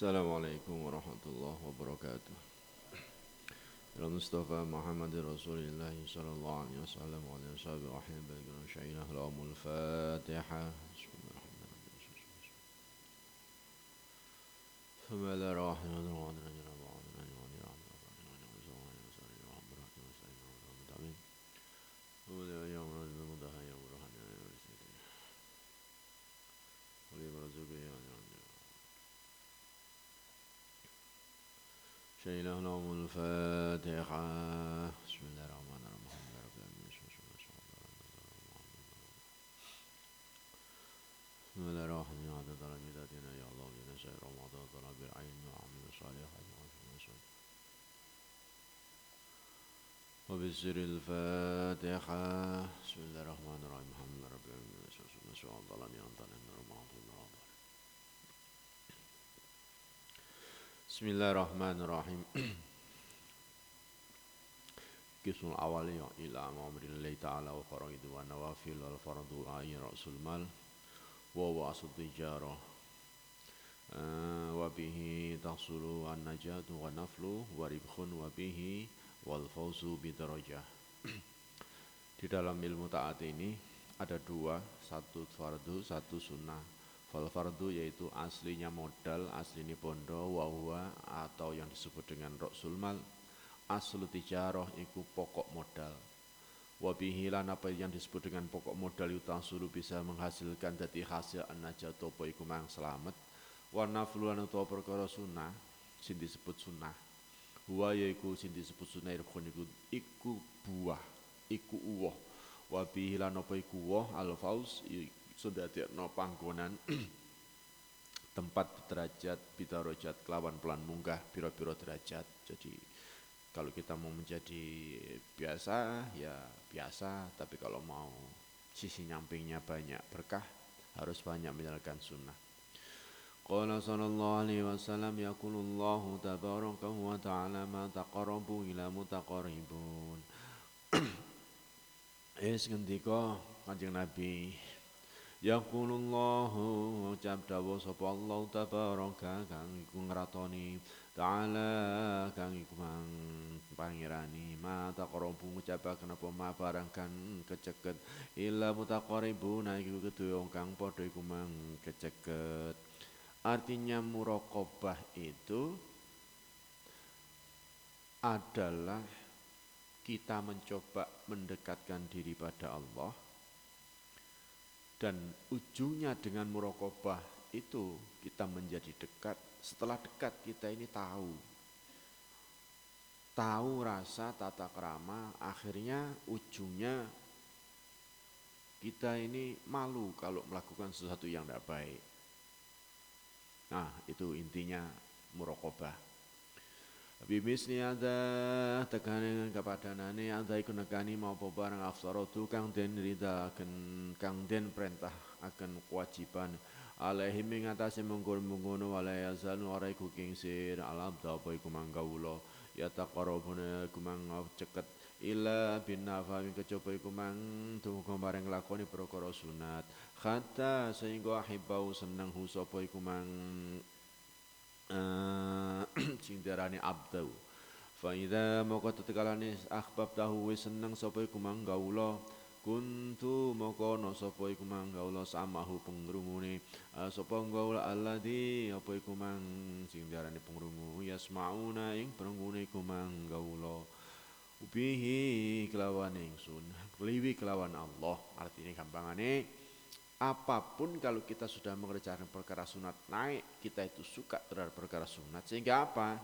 السلام عليكم ورحمة الله وبركاته إلى مصطفى محمد رسول الله صلى الله عليه وسلم وعلى أصحابه وأحبه شعينا لهم الفاتحة بسم الله الرحمن الرحيم بسم الله الرحمن الرحيم شيله لهم الفاتحة بسم الله الرحمن الرحيم رب العالمين بسم الله الرحمن الرحيم عدد درجاتنا يا الله العلم وعمل وبسر الفاتحة بسم الله الرحمن الرحيم الحمد رب العالمين Bismillahirrahmanirrahim. Kismul awali ya ila amrillahi ta'ala wa faraidu wa nawafil wal fardu ayin ra'sul mal wa wa asud tijarah wa bihi tahsulu an najatu wa naflu wa ribkhun wa bihi wal fawzu bidarajah Di dalam ilmu taat ini ada dua, satu fardu, satu sunnah Fal yaitu aslinya modal, aslinya pondo, wahwa atau yang disebut dengan roksul mal. Aslu tijaroh iku pokok modal. Wabihilan apa yang disebut dengan pokok modal sulu bisa menghasilkan dari hasil an-najat apa iku mang selamat. Wa naflulan utawa perkara sunnah sing disebut sunnah. Huwa yaiku sing disebut sunnah iku iku buah, iku uwoh. Wabihilan apa iku woh al-faus sudah no panggonan. Tempat derajat bidarojat kelawan pelan munggah biro-biro derajat. Jadi kalau kita mau menjadi biasa ya biasa. Tapi kalau mau sisi nyampingnya banyak berkah harus banyak menjalankan sunnah. Qala sallallahu alaihi wasallam yaqulullahu tabaraka wa ta'ala ma taqarrabu ila mutaqarribun. Es ngendika Kanjeng Nabi Yaqulullahu ucap dawuh sapa Allah tabaraka kang iku ngratoni ta'ala kang iku mang pangirani. Ma taqrabu ngucapaken apa ma barang kan keceket. Illa mutaqaribuna iku kedue kang padha iku mang keceket. Artinya muraqabah itu adalah kita mencoba mendekatkan diri pada Allah dan ujungnya dengan murokobah itu kita menjadi dekat. Setelah dekat kita ini tahu. Tahu rasa tata kerama, akhirnya ujungnya kita ini malu kalau melakukan sesuatu yang tidak baik. Nah, itu intinya murokobah. Bimisni ada tekanan kepada nani ada ikut nekani mau barang afsarotu kang den rida akan kang den perintah akan kewajiban. Alaihi mengatasi mengkul mengono walai azal warai kuking sir alam apa iku manggawulo ya taqarrabuna iku mang ceket ila bin nafa min kecoba iku mang tumuga bareng lakoni perkara sunat. Khatta sehingga ahibau seneng hu sapa iku mang sing diarani abdu fa idza moko tetekalane ahbab tahu wis seneng sapa iku manggaula kuntu moko no sapa iku manggaula samahu pengrungune. Uh, sapa gaula alladzi apa iku mang sing diarani pengrungu? Yasmauna ing pengrungune iku manggaula ubihi kelawan ingsun liwi kelawan Allah artinya gampangane apa pun kalau kita sudah mengerjakan perkara sunat naik, kita itu suka terhadap perkara sunat. Sehingga apa?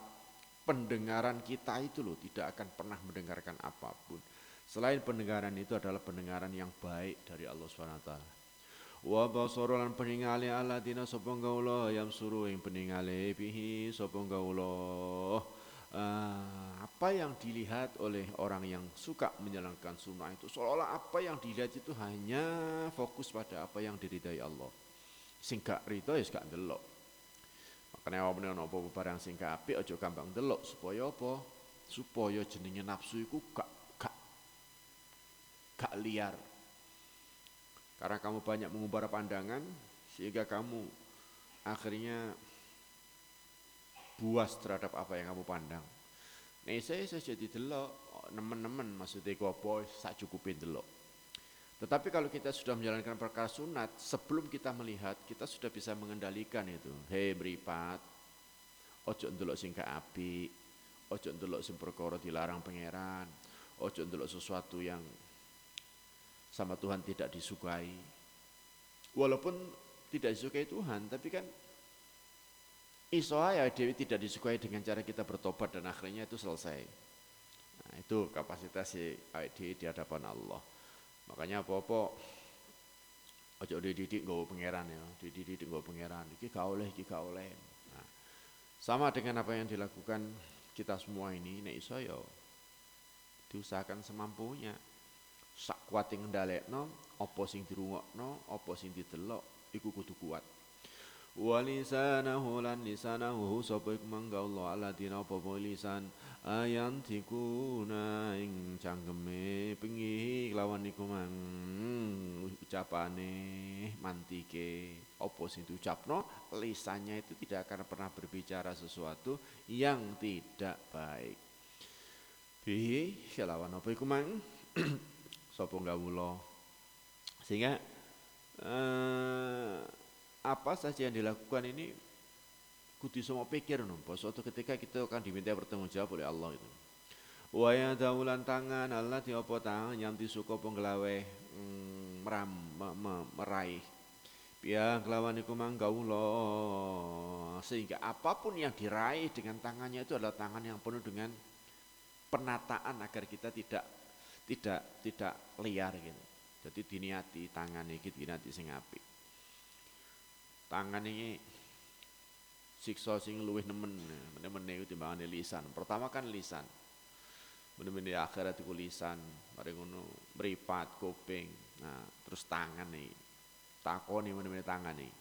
Pendengaran kita itu loh tidak akan pernah mendengarkan apa pun. Selain pendengaran itu adalah pendengaran yang baik dari Allah SWT. Wa basarulan peningali ala dina sopong gaulah yang suruh yang peningali bihi sopong gaulah uh, apa yang dilihat oleh orang yang suka menjalankan sunnah itu seolah-olah apa yang dilihat itu hanya fokus pada apa yang diridai Allah. Singkat rito ya gak delok makanya apa nih apa barang singkat api ojo gampang delok supaya apa? Supaya jenenge nafsu itu gak gak gak liar. Karena kamu banyak mengubah pandangan sehingga kamu akhirnya buas terhadap apa yang kamu pandang. Nek saya saya jadi delok nemen-nemen maksudnya ku apa sak cukupin delok. Tetapi kalau kita sudah menjalankan perkara sunat, sebelum kita melihat, kita sudah bisa mengendalikan itu. Hei beripat, ojo ndelok sing api, ojo ndelok sing perkara dilarang pangeran, ojo ndelok sesuatu yang sama Tuhan tidak disukai. Walaupun tidak disukai Tuhan, tapi kan iso ya Dewi tidak disukai dengan cara kita bertobat dan akhirnya itu selesai. Nah, itu kapasitas si di hadapan Allah. Makanya apa-apa ojo dididik nggawa pangeran ya, dididik nggawa pangeran. Iki gak oleh, iki gak oleh. Nah, sama dengan apa yang dilakukan kita semua ini nek iso ya diusahakan semampunya. Sak kuat ngendalekno, apa sing dirungokno, apa sing didelok iku kudu kuat. Walisanahu lan lisanahu sapa mangga Allah ala dina apa lisan? Ayam tikuna ing cangkeme pengi lawan iku mang ucapane mantike. Apa sing diucapno? Lisannya itu tidak akan pernah berbicara sesuatu yang tidak baik. Bihi lawan apa iku mang? Sapa gawula sehingga eh, apa saja yang dilakukan ini kudu semua pikir nompo suatu ketika kita akan diminta bertanggung jawab oleh Allah itu wa ya daulan tangan Allah di apa tangan yang disuka penggelawe mm, meram me, me, meraih ya kelawan iku sehingga apa pun yang diraih dengan tangannya itu adalah tangan yang penuh dengan penataan agar kita tidak tidak tidak liar gitu. Jadi diniati tangan ini diniati sing apik. Tangan ini siksa sing luwih nemen. Nemen iku timbangane lisan. Pertama kan lisan. Bener-bener di akhirat iku lisan. Mari ngono mripat kuping. Nah terus tangan nih takoni bener-bener tangan nih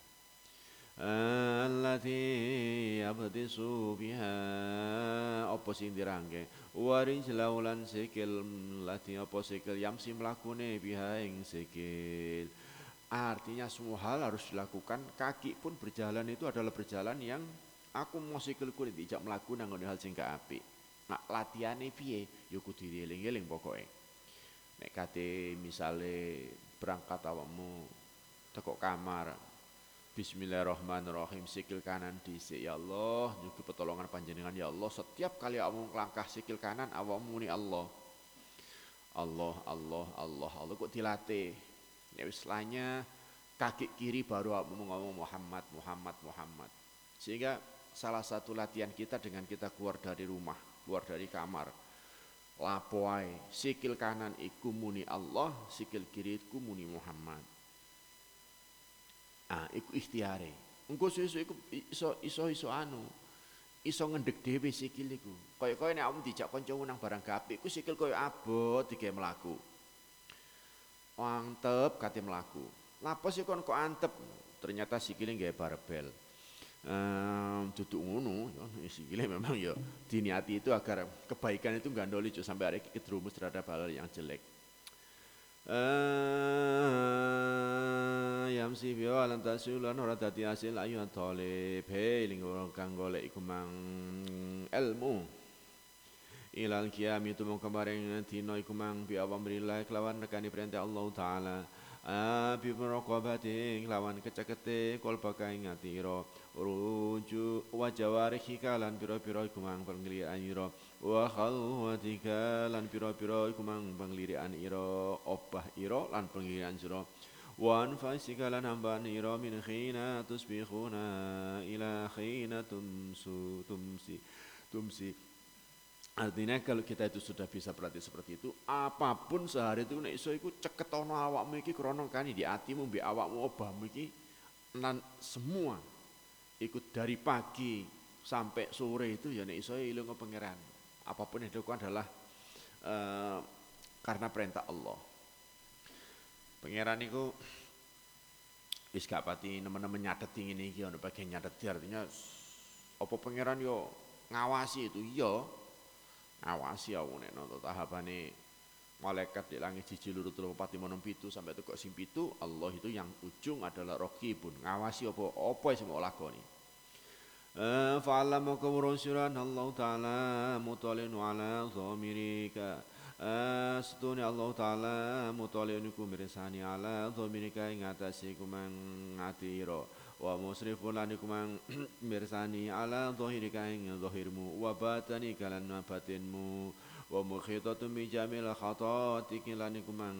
allati yabdisu biha. Apa sing dirangke? Warijla ulan sikil. Lati apa sikil? Yamsi mlakune biha ing sikil Artinya semua hal harus dilakukan. Kaki pun berjalan itu adalah berjalan yang aku mau sikilku tidak melakukan nang hal sing api. Nah latihane piye? Yo kudu dieling-eling pokoke. Nek kate misale berangkat awakmu teko kamar Bismillahirrahmanirrahim sikil kanan dhisik ya Allah nyugi pertolongan panjenengan ya Allah setiap kali awakmu langkah sikil kanan awakmu muni Allah Allah Allah Allah Allah kok dilatih Ya wis kaki kiri baru ngomong Muhammad, Muhammad, Muhammad. Sehingga salah satu latihan kita dengan kita keluar dari rumah, keluar dari kamar. Lapoai, sikil kanan iku muni Allah, sikil kiri iku muni Muhammad. Ah, iku ikhtiare. Engko sesuk iku iso iso iso anu. Iso ngendek dhewe sikil iku. Kaya-kaya nek awakmu dijak kancamu nang barang gapik, iku sikil kaya abot digawe mlaku antep kate mlaku. Lapo sih kon kok antep? Ternyata sikile nggak barbel. Um, duduk ngono ya sikile memang ya diniati itu agar kebaikan itu gandoli cuk sampai hari ketrumus terhadap hal yang jelek. Uh, yamsi biyo alam tasulan ora dadi hasil ayu talib he ling kang golek ilmu ilal kiami tumong kemarin tino iku mang bi awam brillah kelawan rekani perintah Allah taala. Abi merokobati lawan kecakete kol pakai ngatiro ruju wa jawarihi kalan piro-piro iku mang penglirian iro. Wa khalwatika lan piro-piro iku mang penglirian iro. Obah iro lan penglirian siro wa anfasika lan hamban iro min khina tusbihuna ila khina tumsu tumsi tumsi Artinya kalau kita itu sudah bisa berarti seperti itu, apa pun sehari itu nek iso iku ceketono awakmu iki krana kani di atimu mbek awakmu obahmu iki nan semua ikut dari pagi sampai sore itu ya nek iso ilmu pangeran. Apa pun yang dilakukan adalah uh, karena perintah Allah. Pangeran itu wis gak pati nemen-nemen nyateti ngene iki ana bagian nyateti artinya apa pangeran yo ngawasi itu iya Awasi ya, aku nek nonton tahapane malaikat di langit siji luru telu pati monom pitu sampai itu kok simpitu Allah itu yang ujung adalah rokibun. Ngawasi opo apa yang semua lakoni? Eh, fa'alam maka murunsyuran Allah Ta'ala mutalin ala zomirika Astuni eh, Allah Ta'ala mutalin kumirisani ala zamirika ingatasi kumang ngatiro wa musrifun lan kumang mirsani ala dhahirika ing dhahirmu. Wa batani kalan batinmu. Wa mukhitatun bi jamil khatati lan kumang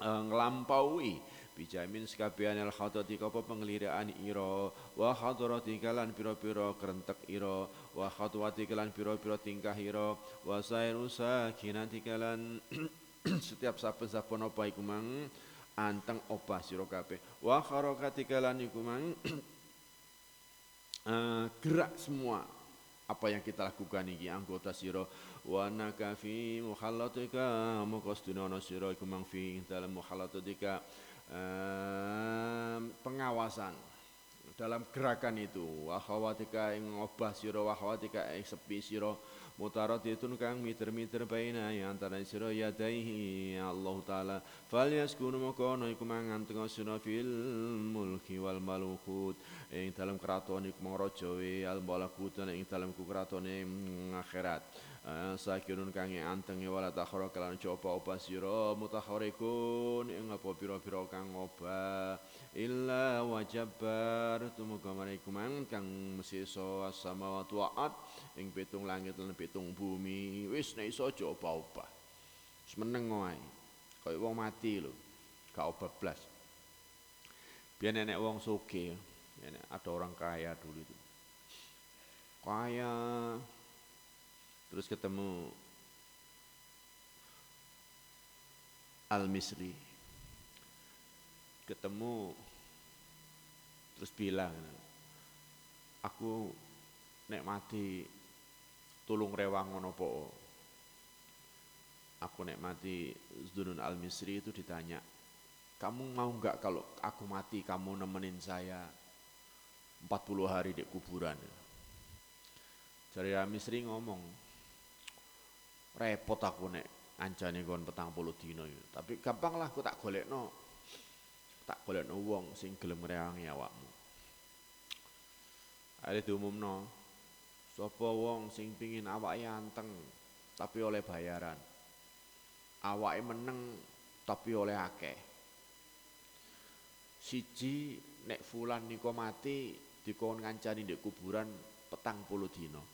nglampaui bijamin sekabian al khatati apa pengliraan ira. Wa hadrati kalan pira-pira krentek ira. Wa khatwati kalan pira-pira tingkah ira. Wa sairu sakinati kalan setiap saben-saben apa iku mang anteng opah sira kabeh. Wa kharakati kalan iku mang uh, gerak semua apa yang kita lakukan ini anggota siro wa nakafi mukhallatika mukostuna siro iku mang fi dalam mukhallatika pengawasan dalam gerakan itu. Wa khawatika ing obah sira wa khawatika ing sepi sira mutaratitun kang miter-miter baina antara sira yadaihi. Allah taala fal yaskunu makono iku manganteng sira fil mulki wal malukut. Ing dalam keraton iku mangrajawe al malakut ing dalam keratone akhirat. Sakirun kang anteng wala takhara kalan coba opa sira mutaharikun ing apa pira-pira kang oba illa wajabar tumuga marikuman kang mesisa samawati wa'at ing pitung langit lan pitung bumi wis nek iso aja opa-opa semeneng wae. Kaya wong mati lho gak oba blas biar nenek wong soge ada orang kaya dulu itu. Kaya terus ketemu Al-Misri ketemu terus bilang aku nek mati tulung rewang ngono po aku nek mati Zunun Al-Misri itu ditanya kamu mau nggak kalau aku mati kamu nemenin saya 40 hari di kuburan Jari Al-Misri ngomong repot aku nek anjane kon petang puluh. Tapi gampang lah aku tak golekno. Tak golekno wong sing gelem ngrewangi awakmu. Are diumumno. Sapa wong sing pingin awake anteng tapi oleh bayaran. Awake meneng tapi oleh akeh. Siji nek fulan niko mati dikon ngancani di kuburan petang puluh dino.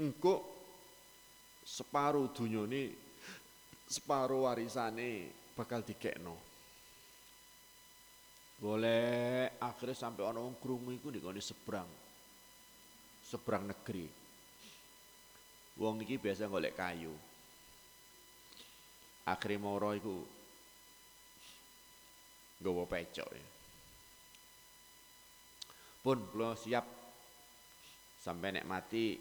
engko separuh dunyane separuh warisane bakal dikekno. Boleh akhirnya sampai orang wong krungu iku dikone seberang seberang negeri. Wong iki biasa golek kayu. Akhirnya moro iku nggawa pecok ya. pun kula siap. Sampai nek mati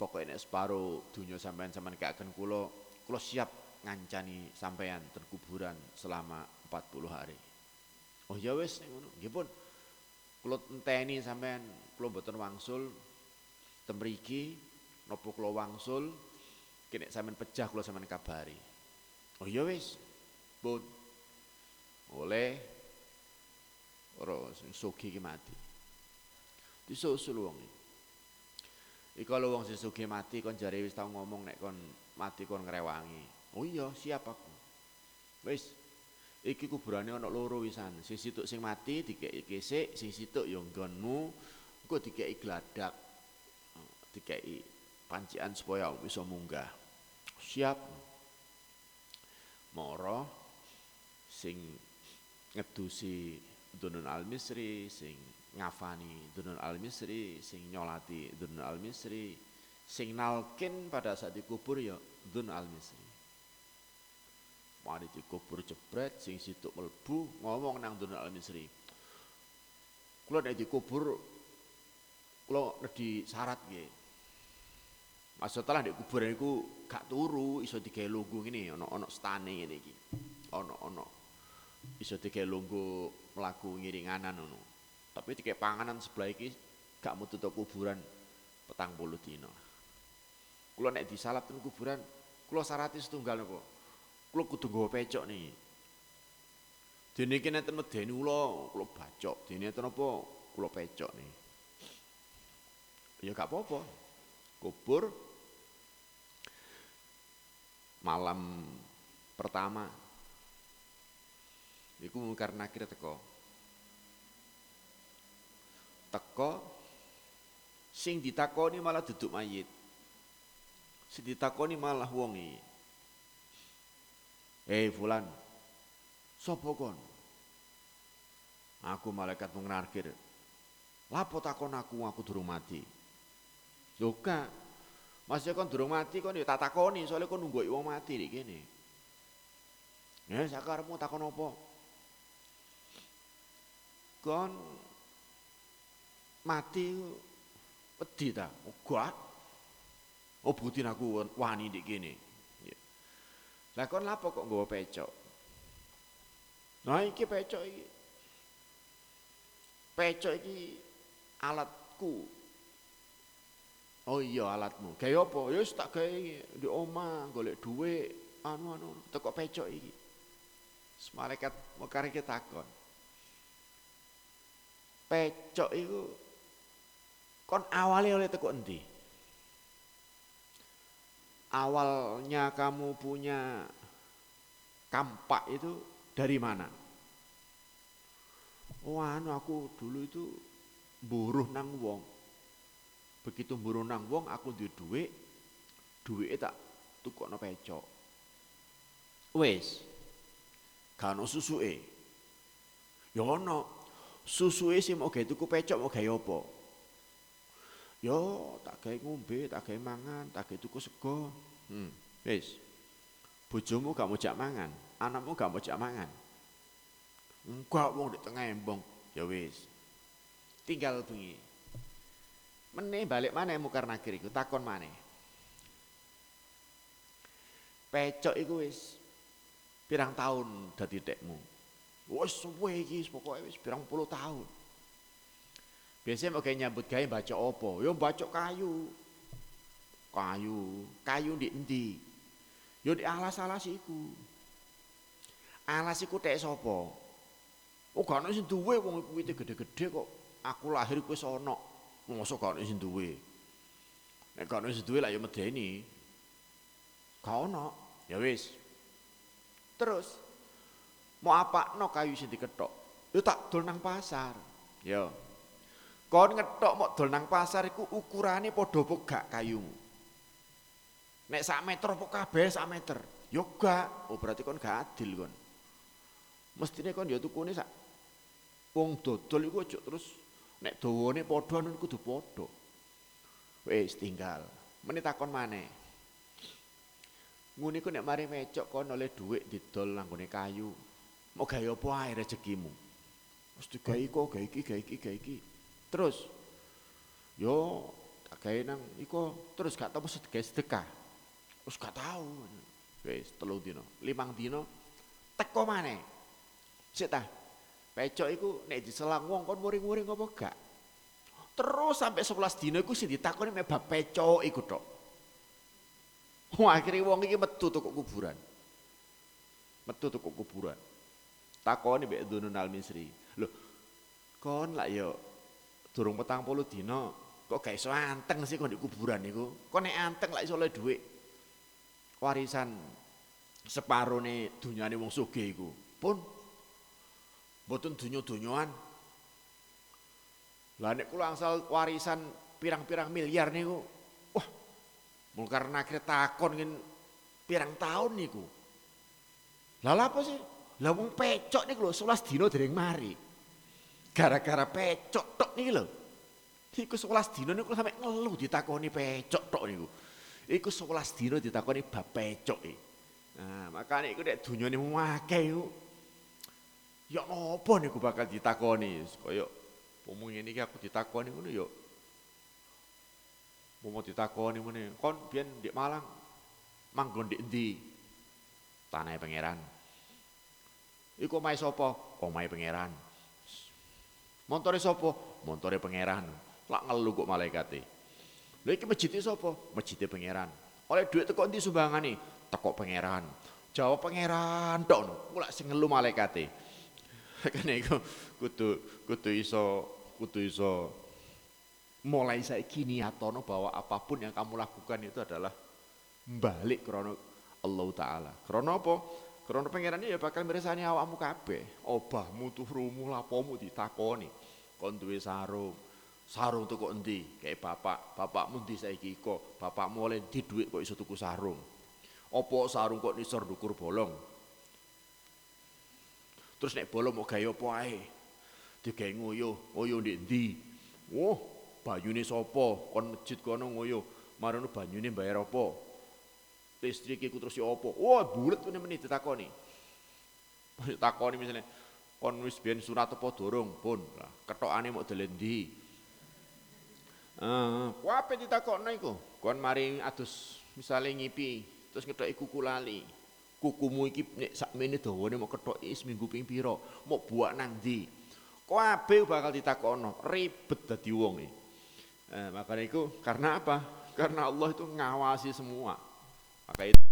pokoknya separuh dunia sampean sampean akan kulo kulo siap ngancani sampean terkuburan selama 40 hari. Oh ya wes ngono. Nggih pun. Kulo enteni sampean kulo mboten wangsul temriki nopo kulo wangsul kene sampean pecah kulo sampean kabari. Oh ya wes pun. Oleh ora sugi ki mati. Disusul wong iki Iko lho wong sing mati kon jare wis tau ngomong nek kon mati kon ngrewangi. Oh iya, siap aku. Wis. Iki kuburane ana loro wisan. Sing situk sing mati dikeki kesik, sing situk ya nggonmu. Engko dikeki gladak. Dikeki pancian supaya bisa munggah. Siap. Moro sing ngedusi Dunun Al-Misri sing ngafani Dunun Al-Misri, sing nyolati Dunun Al-Misri, sing nalkin pada saat dikubur ya Dunun Al-Misri. Mari dikubur jebret, sing situ melbu ngomong nang Dunun Al-Misri. Kula nek dikubur kula di syarat nggih. Maksudnya di kuburan itu gak turu iso digawe lungguh ngene ana ana stane ngene iki. Ana ana iso digawe lungguh mlaku ngiringanan ngono. Tapi tiga panganan sebelah iki gak mau tutup kuburan petang puluh dino. Kulo nek disalap ten kuburan, kulo sarati setunggal nopo. Kulo kudu nggawa pecok nih. Dene iki nenten medeni kula, kula bacok. Dene nenten apa kula pecok nih. Ya gak apa-apa. Kubur malam pertama iku mungkar nakir teko teko sing ditakoni malah duduk mayit sing ditakoni malah wongi eh fulan sapa kon aku malaikat mengenarkir lapo takon aku aku durung mati Yoga, masih kon durung mati kon ya soalnya kon nunggu wong mati nih gini. Ya sakarepmu takon apa? Kon mati wedi ta? Oh bukti aku wani dik gini. Lah kon lapo kok nggawa pecok? Nah iki pecok iki. Pecok iki alatku Oh iya alatmu. Gawe apa? Ya tak gawe di omah, golek dhuwit, anu-anu, teko pecok iki. Malaikat mekar iki takon. Pecok iku kon awalnya oleh teko endi? Awalnya kamu punya kampak itu dari mana? Oh anu aku dulu itu buruh nang wong. Begitu mburu nang wong aku duwe dhuwit duwike tak tukokno pecok. Wis gak ono susuke. Ya ono susuke sing mau gawe tuku pecok mau gawe apa yo tak gawe ngombe tak gawe mangan tak gawe tuku sego. Hmm. Wis. Bojomu gak mau jak mangan anakmu gak mau jak mangan. Enggak wong di tengah embong. Ya wis. Tinggal bengi. Mene balik mana mukar nakir iku takon mana? Pecok iku wis. Pirang tahun dadi tekmu. Wis suwe iki pokoke wis pirang puluh tahun. Biasanya mau nyambut baca opo? Yo baca kayu. Kayu, kayu di endi? Yo di alas-alas iku. Alas iku tek? Oh gak ono sing duwe wong iku gede-gede kok. Aku lahir kuwi sono. Mosok gak ono duwe. Nek gak ono duwe lak ya medeni. Gak. Ya wis. Terus mau apa no kayu sing diketok? Yo tak dol pasar. Yo. Kon ngetok mau dol nang pasar iku ukurane padha apa gak kayumu? Nek sak meter apa kabeh sak meter? Yo gak. Oh berarti kon gak adil kon. Mestine kon yo tukune sak wong dodol iku aja terus Nek dawane padha nun kudu padha. Wis tinggal. Menit takon maneh. Ngene ku nek mari mecok kon oleh dhuwit didol nanggone kayu. Mau gawe apa ae rezekimu. Wis digawe kok gawe iki gawe iki gawe iki. Terus yo gawe nang iko terus gak tau sedekah sedekah. Wis gak tau. Wis telu dino, limang dino teko maneh. Sik ta, Pecok iku nek diselang wong kon muring-muring apa gak? Terus sampai 11 dino iku sing ditakoni mek pecok iku tok. Wah, akhirnya wong iki metu tuku kuburan. Metu tuku kuburan. Takoni mbek Dunun Al Misri. Lho, kon lak yo durung petang puluh dino kok gak iso anteng sih kon di kuburan niku. Kon nek anteng lak iso oleh dhuwit warisan separone dunyane wong sugih iku. Pun Mboten dunyo-dunyoan. Lah nek kula angsal warisan pirang-pirang miliar niku. Wah. Mungkar nakir takon ngin pirang tahun niku. Lah apa sih? Lah wong pecok niku lho 11 dina dereng mari. Gara-gara pecok tok niki lho. Iku 11 dina niku sampe ngeluh ditakoni pecok tok niku. Iku 11 dina ditakoni bab pecok e. Nah, makanya iku nek dunyane akeh iku Ya apa niku bakal ditakoni kaya umum ini aku ditakoni ngono ya. Mau ditakoni ngene, kon biyen di Malang manggon di endi? Tanah pangeran. Iku omahe sapa? Omahe pangeran. Montore sapa? Montore pangeran. Lak ngelu kok malaikate. Lha iki masjid sapa? Masjid pangeran. Oleh duit teko endi sumbangane? Teko pangeran. Jawab pangeran tok. Kula sing ngelu malaikate. Makanya iku kudu kudu iso kudu iso mulai saiki niatono bahwa apa pun yang kamu lakukan itu adalah balik krono Allah taala. Krono apa? Krono pangeran ya bakal mirsani awakmu kabeh. Obahmu tuh rumuh lapomu ditakoni. Kon duwe sarung. Sarung tuh kok endi? Kayak bapak, bapakmu ndi saiki kok? Bapakmu oleh di duit kok iso tuku sarung. Apa sarung kok nisor dukur bolong? Terus nek bolong mau gaya apa ae? Digawe ngoyo, ngoyo ndek ndi? Oh, banyune sapa? Kon masjid kono ngoyo. Marono banyune bayar apa? Listrik iku terus apa? Wah, bulet tuh menit ditakoni. Ditakoni misalnya, kon wis biyen surat apa dorong? Pun. Lah, ketokane mau dolen ndi? Uh, apa ditakokno iku? Kon mari adus misale ngipi, terus ngetoki kuku lali. Kukumu iki nek sakmene dawane mau ketoki seminggu ping pira? Mau buak nang ndi? Bakal ditakokno, ribet dadi wong iki. Eh, makanya itu karena apa? Karena Allah itu ngawasi semua. Maka itu